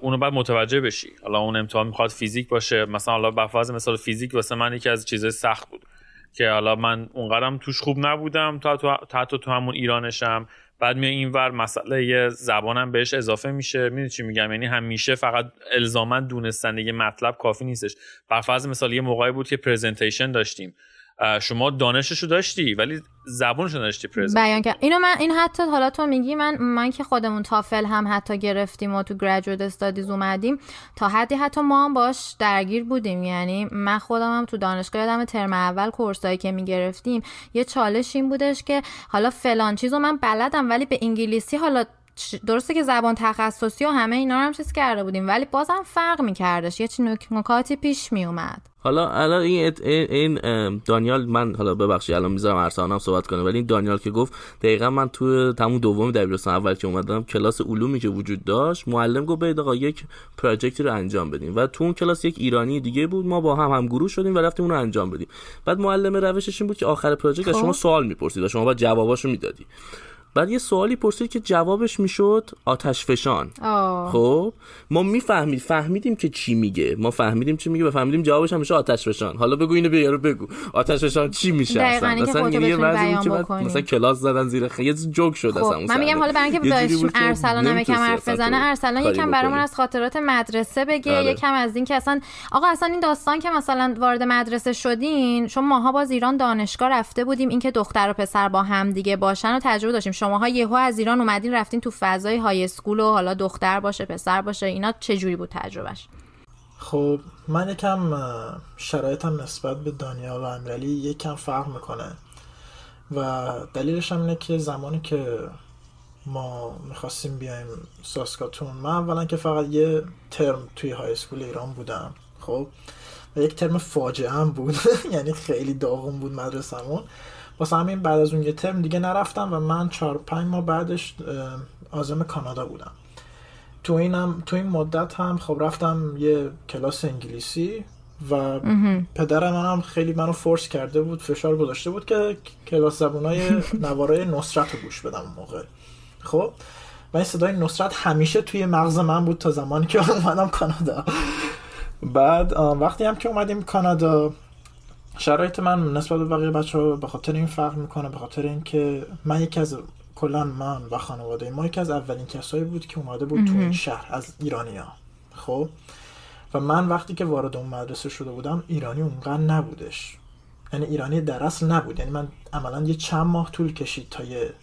اونو بعد متوجه بشی. حالا اون امتحان می‌خواد فیزیک باشه. مثلا حالا بر فرض مثال فیزیک واسه من یکی از چیزای سخت بود. که حالا من اونقدرم توش خوب نبودم تا تو حتی تو همون ایرانشم. بعد میای اینور مسئله یه زبانم بهش اضافه میشه. می‌دونی چی میگم؟ یعنی همیشه فقط الزاما دونستن یه مطلب کافی نیستش. بر فرض مثال یه موقعی بود که پرزنتیشن داشتیم. شما دانششو داشتی ولی زبونشو داشتی پرزنت. بیان که اینو من این حتی حالا تو میگی من من که خودمون تافل هم حتی گرفتیم و تو گریجویت استادیز اومدیم تا حدی حتی ما هم باش درگیر بودیم. یعنی من خودم هم تو دانشگاه یادم ترم اول کورسایی که می‌گرفتیم یه چالش این بودش که حالا فلان چیزو من بلدم ولی به انگلیسی حالا درسته که زبان تخصصی و همه اینا هم چیز کرده بودیم ولی بازم فرق میکردش. یه چی نکاتی پیش میومد حالا الان این این دانیال من حالا ببخشید الان می‌ذارم ارسلان هم صحبت کنه ولی این دانیال که گفت دقیقا من تو تموم دوم دبیرستان اول که اومدم کلاس علومی که وجود داشت معلم گفت برید آقا یک پراجکتی رو انجام بدیم و تو اون کلاس یک ایرانی دیگه بود ما با هم هم گروه شدیم و رفتیم اون رو انجام بدیم. بعد معلم روشش این بود که آخر پراجکت از شما خب. سوال می‌پرسید و شما باید جواباشو می‌دادی. بعد یه سوالی پرسید که جوابش می‌شد آتش فشان. خب ما می‌فهمید فهمیدیم که چی میگه. ما فهمیدیم چی میگه و فهمیدیم جوابش هم میشه آتش فشان. حالا بگو اینو بیارو بگو. آتش فشان چی میشه اصلا؟ مثلا یه که مثلا کلاس زدن زیر خ... یه جوک شد خب. اصلا من میگم حالا برای اینکه داشتیم ارسلان هم یکم حرف بزنه ارسلان یکم برامون از خاطرات مدرسه بگه آره. یکم از این که اصلا آقا اصلا این داستان که مثلا وارد مدرسه شدین چون ماها باز ایران دانشگاه رفته بودیم اینکه دختر و پسر با هم دیگه باشن و تجربه داشتیم. شماها یهو از ایران اومدین رفتین تو فضای های اسکول و حالا دختر باشه پسر باشه اینا چه جوری بود تجربهش؟ خب من یکم شرایطم نسبت به دانیال و امیرعلی یکم فرق می‌کنه و دلیلش هم اینه که زمانی که ما می‌خواستیم بیایم ساسکاتون من اولا که فقط یه ترم توی های اسکول ایران بودم خب؟ و یک ترم فاجعه هم بود یعنی خیلی داغون بود مدرسمون واسه همین بعد از اون یه ترم دیگه نرفتم و من چهار پنج ماه بعدش آزم کانادا بودم. تو اینم تو این مدت هم خب رفتم یه کلاس انگلیسی و پدر منم خیلی منو فورس کرده بود فشار گذاشته بود که کلاس زبونای نوارای نصرت رو گوش بدم موقع. خب؟ و این صدای نصرت همیشه توی مغز من بود تا زمانی که اومدم کانادا. بعد وقتی هم که اومدیم کانادا شرایط من نسبت به بقیه بچه ها به خاطر این فرق می‌کنه به خاطر اینکه من یکی از کلا من و خانواده ما یکی از اولین کسایی بود که اومده بود تو این شهر از ایرانیا خب؟ و من وقتی که وارد اون مدرسه شده بودم ایرانی اونقدر نبودش. یعنی ایرانی در اصل نبود. یعنی من عملا یه چند ماه طول کشید تا یه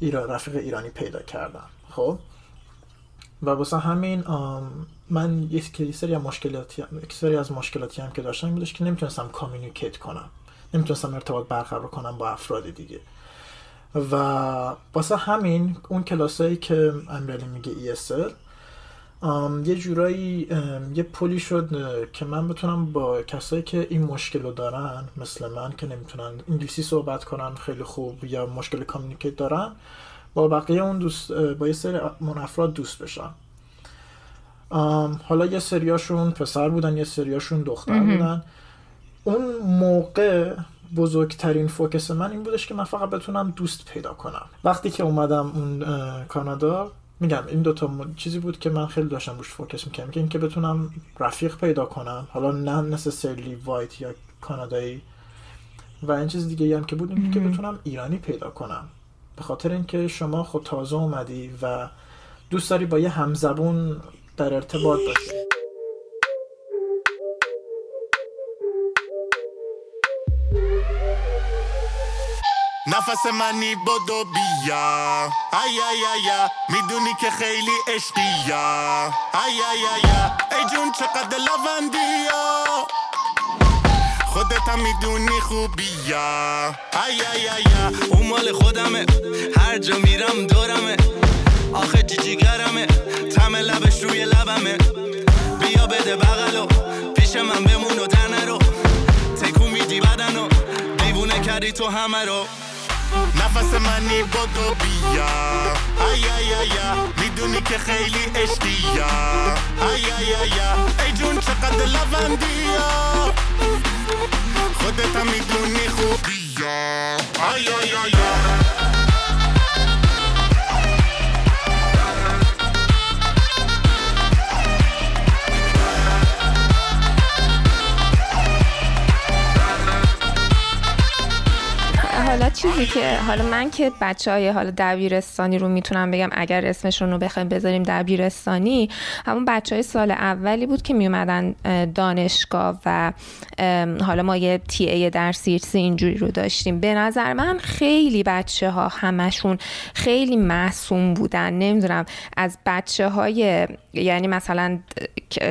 ایران رفیق ایرانی پیدا کردم. خب؟ و واسه همین من یک سری از مشکلاتی یک سری از مشکلاتی هم که داشتم بودش که نمی‌تونستم کامیونیکیت کنم. نمی‌تونستم ارتباط برقرار کنم با افراد دیگه. و واسه همین اون کلاسایی که امیرعلی میگه ESL یه جورایی یه پلی شد که من بتونم با کسایی که این مشکل رو دارن مثل من که نمی‌تونن انگلیسی صحبت کنن خیلی خوب یا مشکل communicate دارن با بقیه اون دوست با یه سری من افراد دوست بشن. حالا یه سریاشون پسر بودن یه سریاشون دختر بودن. اون موقع بزرگترین focus من این بودش که من فقط بتونم دوست پیدا کنم. وقتی که اومدم اون کانادا میگم این دوتا چیزی بود که من خیلی داشتم روش focus می‌کنم که اینکه بتونم رفیق پیدا کنم. حالا نه necessarily white یا کانادایی. و این چیز دیگه هم که بود این که بتونم ایرانی پیدا کنم. به خاطر اینکه شما خود تازه اومدی و دوست داری با یه همزبون در ارتباط باشی. نفس منی بدو بیا. ای ای ای می‌دونی که خیلی عشقی ای ای ای ای جون چقدر لوندیا خودت هم می‌دونی خوبی ای ای ای اون مال خودمه. هر جا میرم دورمه. آخه جیجی گرمه. تم لبش روی لبمه. بیا بده بغلو. پیش من بمون و تنه رو. تکو میدی بدنو. دیوونه کردی تو همه رو. نفس منی بدو بیا. ای ای ای می‌دونی که خیلی عشقی ای ای ای ای. جون چقدر لوندیا خودت هم می‌دونی خوبی ای ای ای حالا چیزی که حالا من که بچه های حالا دبیرستانی رو می‌تونم بگم اگر اسمشون رو بخوایم بذاریم دبیرستانی همون بچه های سال اولی بود که میومدن دانشگاه و حالا ما یه تی ای در سیرسی اینجوری رو داشتیم. به نظر من خیلی بچه ها همشون خیلی معصوم بودن. نمی‌دونم از بچه های یعنی مثلا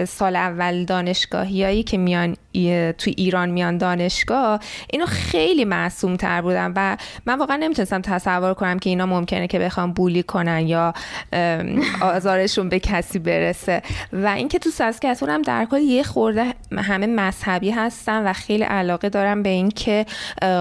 سال اول دانشگاهیایی که میان تو ایران میان دانشگاه اینو خیلی معصوم تر بودن و من واقعا نمی‌تونستم تصور کنم که اینا ممکنه که بخوام بولی کنن یا آزارشون به کسی برسه. و اینکه تو ساسکتون هم در کل یه خورده همه مذهبی هستن و خیلی علاقه دارن به اینکه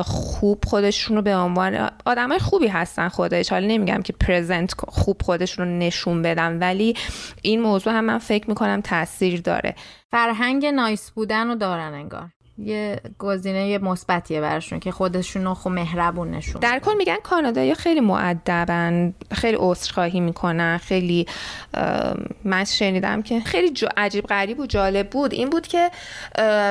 خوب خودشون رو به عنوان آدمای خوبی هستن خودش. حالا نمیگم که پرزنت خوب خودشون رو نشون بدم ولی این موضوع هم من فکر می‌کنم تاثیر داره. فرهنگ نایس بودن رو دارن انگار. یه گزینه مثبتیه براشون که خودشون رو خب مهربون نشون در کل میگن کانادایی خیلی معدبن خیلی عذرخواهی می‌کنن خیلی من شنیدم که خیلی عجیب غریب و جالب بود. این بود که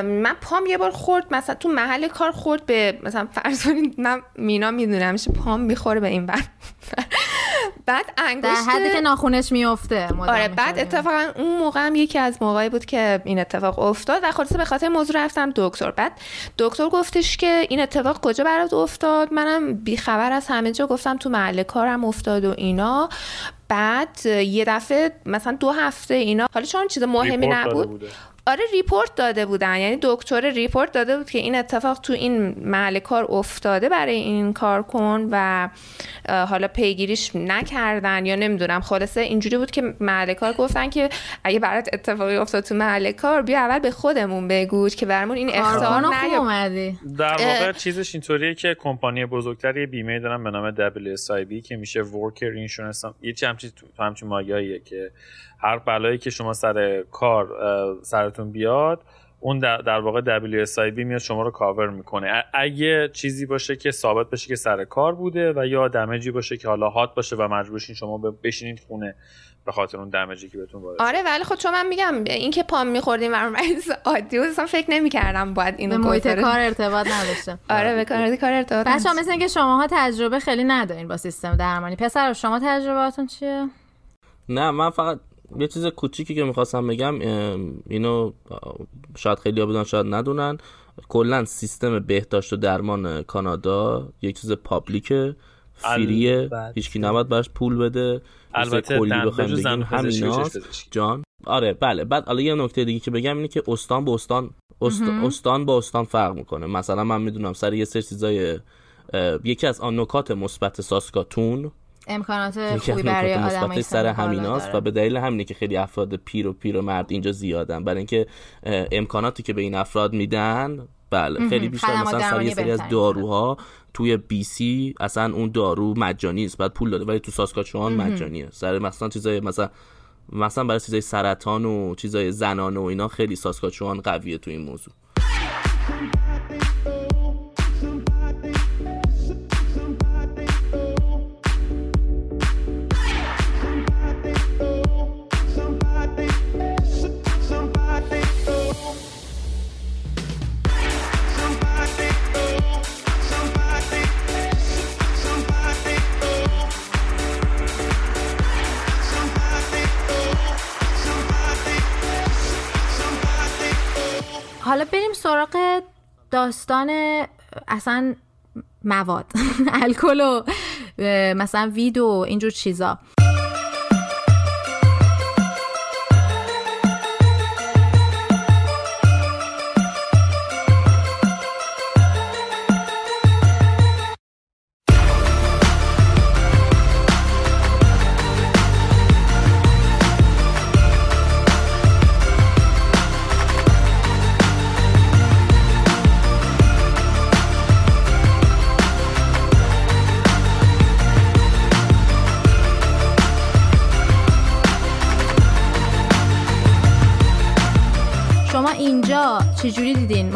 من پام یه بار خورد مثلا تو محل کار خورد به مثلا فرض من مینا می‌دونم میشه پام می‌خوره به این بر بعد انگشت در حدی که ناخونش میفته آره بعد اتفاقا اون موقع هم یکی از موقعی بود که این اتفاق افتاد و خلاصه به خاطر موضوع رفتم دکتر. بعد دکتر گفتش که این اتفاق کجا برات افتاد؟ منم بیخبر از همه جا گفتم تو محل کارم افتاد و اینا. بعد یه دفعه مثلا دو هفته اینا حالا چون چیز مهمی نبود. آره report داده بودن. یعنی دکتر report داده بود که این اتفاق تو این محل کار افتاده برای این کار کن و حالا پیگیریش نکردن یا نمی‌دونم. خلاصه اینجوری بود که محل کار گفتن که اگه برات اتفاقی افتاد تو محل کار بیا اول به خودمون بگو که برامون این اخطار اومدی. در واقع چیزش اینطوریه که کمپانی بزرگتری بیمه دارن به نام WSIB که میشه Worker Insurance. یه همچین همچین مایاییه که هر بلایی که شما سر کار سرتون بیاد اون در واقع WSIB میاد شما رو کاور می‌کنه. اگه چیزی باشه که ثابت بشه که سر کار بوده و یا دمجی باشه که حالا هات باشه و مجبورشین شما بشینید خونه به خاطر اون دمجی که بهتون وارد آره ولی خب چون من میگم این که پام میخوردیم و مریض عادی بود اصلا فکر نمی‌کردم باید اینو به محیط کار ارتباط نداشته آره به کار کار ارتباط بچه‌ها مثل اینکه شماها تجربه خیلی ندارین با سیستم درمانی. پسر شما تجربهاتون چیه؟ نه من فقط یه چیز کوچیکی که می‌خواستم بگم اینو شاید خیلی ها بدن شاید ندونن. کلا سیستم بهداشت و درمان کانادا یک چیز پابلیکه فریه. هیچکی نباید براش پول بده. البته کلی بخوایم بگیم جان. آره بله. بعد حالا یه نکته دیگه که بگم اینه که استان به استان استان با استان فرق می‌کنه. مثلا من می‌دونم سر یه سری چیزای یکی از آن نکات مثبت ساسکاتون امکانات خوبی برای آدمای سر همیناست و به دلیل همینه که خیلی افراد پیر و پیر و مرد اینجا زیادن. برای اینکه امکاناتی که به این افراد میدن بله خیلی بیشتر مثلا سر یه سری از داروها توی بی سی اصلا اون دارو مجانی است بعد پول داده ولی تو ساسکاچوان مجانیه سر مثلا چیزای مثلا مثلا برای چیزای سرطان و چیزای زنانه و اینا خیلی ساسکاچوان قویه تو این موضوع. حالا بریم سراغ داستان اصلا مواد الکل و مثلا وید و اینجور چیزا.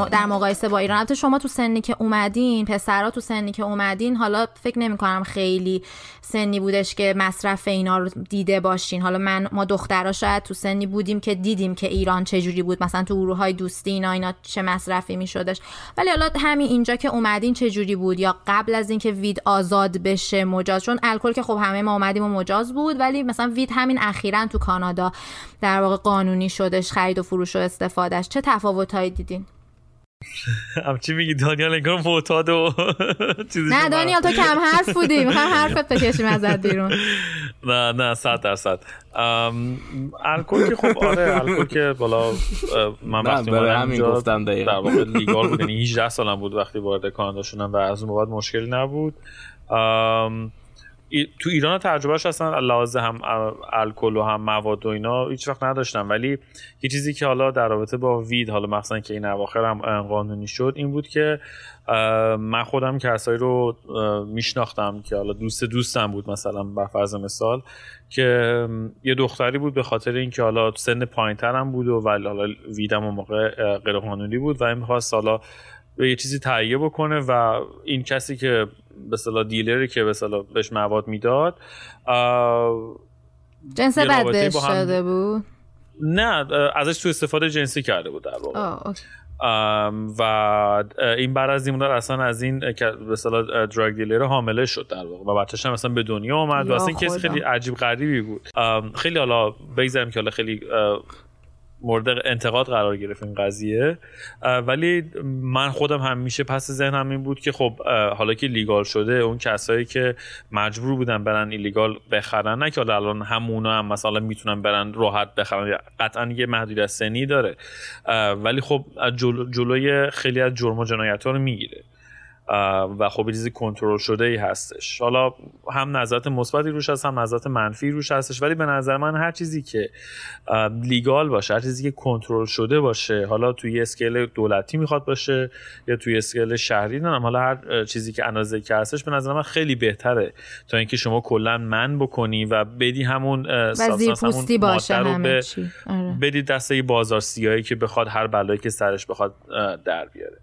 در مقایسه با ایران. البته شما تو سنی که اومدین پسرا تو سنی که اومدین حالا فکر نمی کنم خیلی سنی بودش که مصرف اینا رو دیده باشین. حالا من ما دخترا شاید تو سنی بودیم که دیدیم که ایران چجوری بود. مثلا تو گروه های دوستی اینا اینا چه مصرفی میشدش. ولی حالا همین اینجا که اومدین چجوری بود؟ یا قبل از اینکه وید آزاد بشه مجاز؟ چون الکل که خب همه ما اومدیم و مجاز بود ولی مثلا وید همین اخیرا تو کانادا در واقع قانونی شدش خرید و فروش و استفادهش چه تفاوتهایی دیدین؟ چی میگی دانیال انگار معتاد و نه دانیال تو کم حرف بودی. می‌خوام حرفت بکشیم ازت بیرون. نه نه صد درصد. الکل که خب آره الکل که بالا من وقتی برای همین گفتم در واقع لیگال بود یعنی 18 سالم بود وقتی وارد کانادا شدم و از اون بعد مشکلی نبود. تو ایران تجربهش اصلا لحاظ هم الکل و هم مواد و اینا هیچ وقت نداشتم. ولی یه چیزی که حالا در رابطه با وید حالا مثلا که این اواخر هم قانونی شد این بود که من خودم کسایی رو میشناختم که حالا دوست دوستم بود مثلا به فرض مثال که یه دختری بود به خاطر اینکه حالا سن پایینترم بود و ولی حالا ویدم اون موقع غیر قانونی بود و این می‌خواست حالا یه چیزی تهیه بکنه و این کسی که به صلاح دیلری که به صلاح بهش مواد می‌داد جنس بد بهش شده بود؟ نه ازش تو استفاده جنسی کرده بود در واقع. و این بعد از این اصلا از این به صلاح دراگ دیلر حامله شد در واقع و بچه‌ش هم مثلا به دنیا اومد و اصلا کسی خیلی عجیب غریبی بود. خیلی حالا بگذاریم که حالا خیلی مورد انتقاد قرار گرفت این قضیه. ولی من خودم همیشه پس ذهنم این بود که خب حالا که لیگال شده اون کسایی که مجبور بودن برن ایلیگال بخرن نه که الان همونا هم مثلا می‌تونن برن راحت بخرن قطعا یه محدودیت سنی داره. ولی خب جلوی خیلی از جرم و جنایت ها رو می‌گیره. و خب چیزی کنترل شده ای هستش. حالا هم نظرات مثبتی روش هست هم نظرات منفی روش هستش. ولی به نظر من هر چیزی که لیگال باشه هر چیزی که کنترل شده باشه حالا توی اسکیل دولتی می‌خواد باشه یا توی اسکیل شهری نه حالا هر چیزی که اندازه که هستش به نظر من خیلی بهتره تا اینکه شما کلا من بکنی و بدی همون همون باشه همه آره. بدی دسته بازار سیاهی که بخواد هر بلایی که سرش بخواد در بیاره.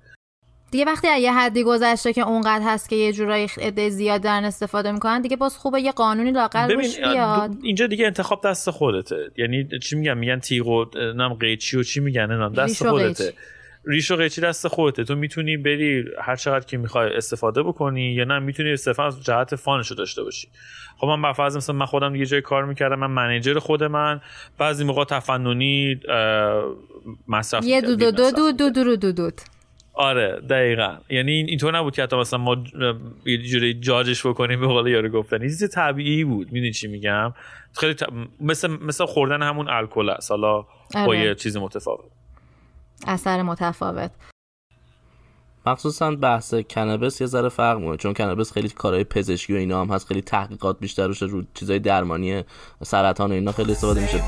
دیگه وقتی یه حدی گذشته که اونقدر هست که یه جورایی عده زیاد دارن استفاده می‌کنن دیگه باز خوبه یه قانونی لاقل بشه بیاد. اینجا دیگه انتخاب دست خودته. یعنی چی میگن؟ میگن تیغ و نم قیچی و چی میگن؟ نم دست خودته. ریش و قیچی دست خودته. تو می‌تونی بری هر چقدر که می‌خوای استفاده بکنی یا نه می‌تونی استفاده از جهت فانشو داشته باشی. خب من بفرض مثلا من خودم یه جای کار می‌کردم من منیجر خود من. بعضی موقع تفننی مصرف یه دو دو دو دو, دو, دو, دو. آره دقیقا. یعنی اینطور نبود که حتی مثلا ما یه جوری جاجش بکنیم به قول یارو گفتن. چیز طبیعی بود. می‌دونی چی میگم؟ خیلی مثل مثل خوردن همون الکل است. حالا با آره. یه چیز متفاوت. اثر متفاوت. مخصوصا بحث کنابس یه ذره فرق مونه چون کنابس خیلی کارهای پزشکی و اینا هم هست. خیلی تحقیقات بیشتر روش رو چیزای درمانی سرطان و اینا خیلی استفاده میشه.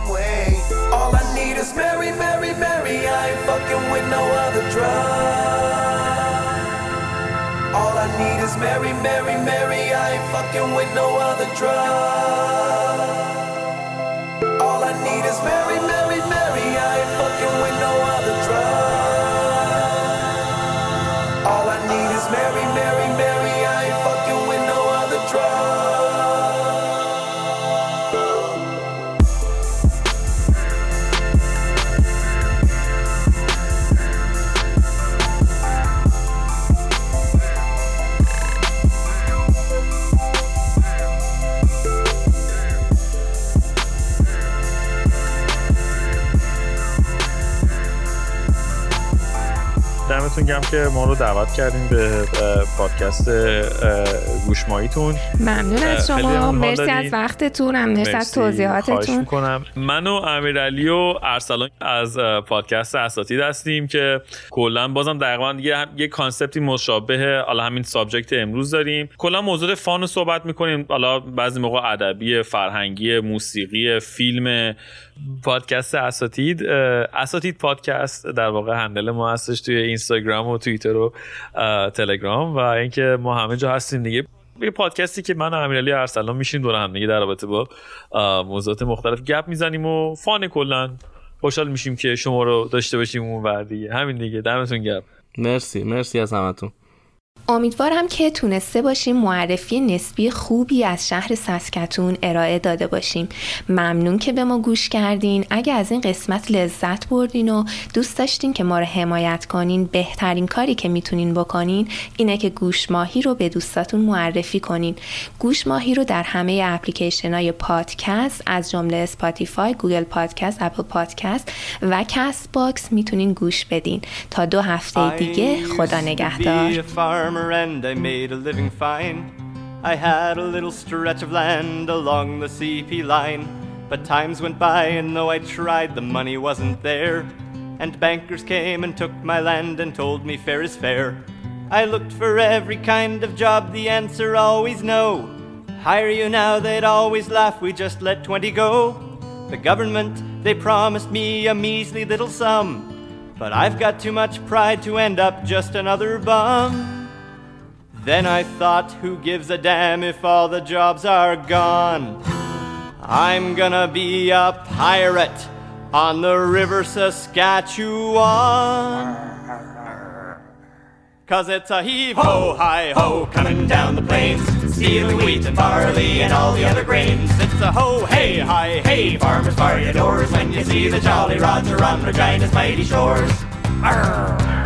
Is Mary, Mary, Mary. I ain't fucking with no other drug. All I need is Mary, Mary. دمتون گرم که ما رو دعوت کردیم به پادکست گوش ماهیتون. ممنون از شما. مرسی از وقتتون هم مرسی از توضیحاتتون. می‌کنم. من و امیرعلی و ارسلان از پادکست اساتید هستیم که کلا بازم دقیقا یه, یه concept ی مشابه حالا همین subject امروز داریم. کلا موضوع fun رو صحبت می‌کنیم. حالا بعضی موقع ادبی فرهنگی موسیقی فیلم پادکست اساتید اساتید پادکست در واقع هندل ما هستش توی اینستاگرام و توییتر و تلگرام و اینکه ما همه جا هستیم دیگه. یه پادکستی که من و امیرعلی ارسلان میشیم دور هم دیگه در رابطه با موضوعات مختلف گپ می‌زنیم و فان کلا خوشحال میشیم که شما رو داشته باشیم اون دیگه. همین دیگه. دمتون گپ مرسی. مرسی از همتون. امیدوارم که تونسته باشیم معرفی نسبی خوبی از شهر سسکتون ارائه داده باشیم. ممنون که به ما گوش کردین. اگه از این قسمت لذت بردین و دوست داشتین که ما رو حمایت کنین بهترین کاری که می‌تونین بکنین اینه که گوش ماهی رو به دوستاتون معرفی کنین. گوش ماهی رو در همه اپلیکیشن های پادکست از جمله اسپاتیفای، گوگل پادکست، اپل پادکست و کست باکس می‌تونین گوش بدین. تا دو هفته دیگه خدا نگهدار. Farmer and I made a living fine. I had a little stretch of land along the CP line. But times went by, and though I tried, the money wasn't there. And bankers came and took my land and told me fair is fair. I looked for every kind of job, the answer always no. Hire you now, they'd always laugh, we just let 20 go. The government, they promised me a measly little sum. But I've got too much pride to end up just another bum. Then I thought, who gives a damn if all the jobs are gone? I'm gonna be a pirate on the river Saskatchewan. Cause it's a heave ho, hi ho, coming down the plains, stealing wheat and barley and all the other grains. It's a ho, hey, hi, hey, farmers bar your doors when you see the jolly rods are on Regina's mighty shores. Arr.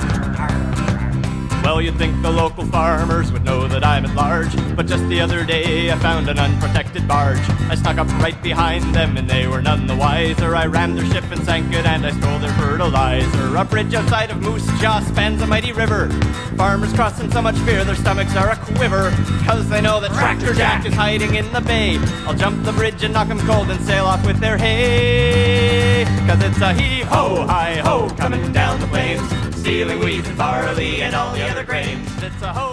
Well, you'd think the local farmers would know that I'm at large, but just the other day I found an unprotected barge. I snuck up right behind them and they were none the wiser. I rammed their ship and sank it and I stole their fertilizer. A bridge outside of Moose Jaw spans a mighty river. Farmers cross in so much fear their stomachs are a quiver, cause they know that Tractor Jack is hiding in the bay. I'll jump the bridge and knock 'em cold and sail off with their hay. Cause it's a hee ho, hi ho, coming down the plains stealing wheat and barley and all the other grains. It's a ho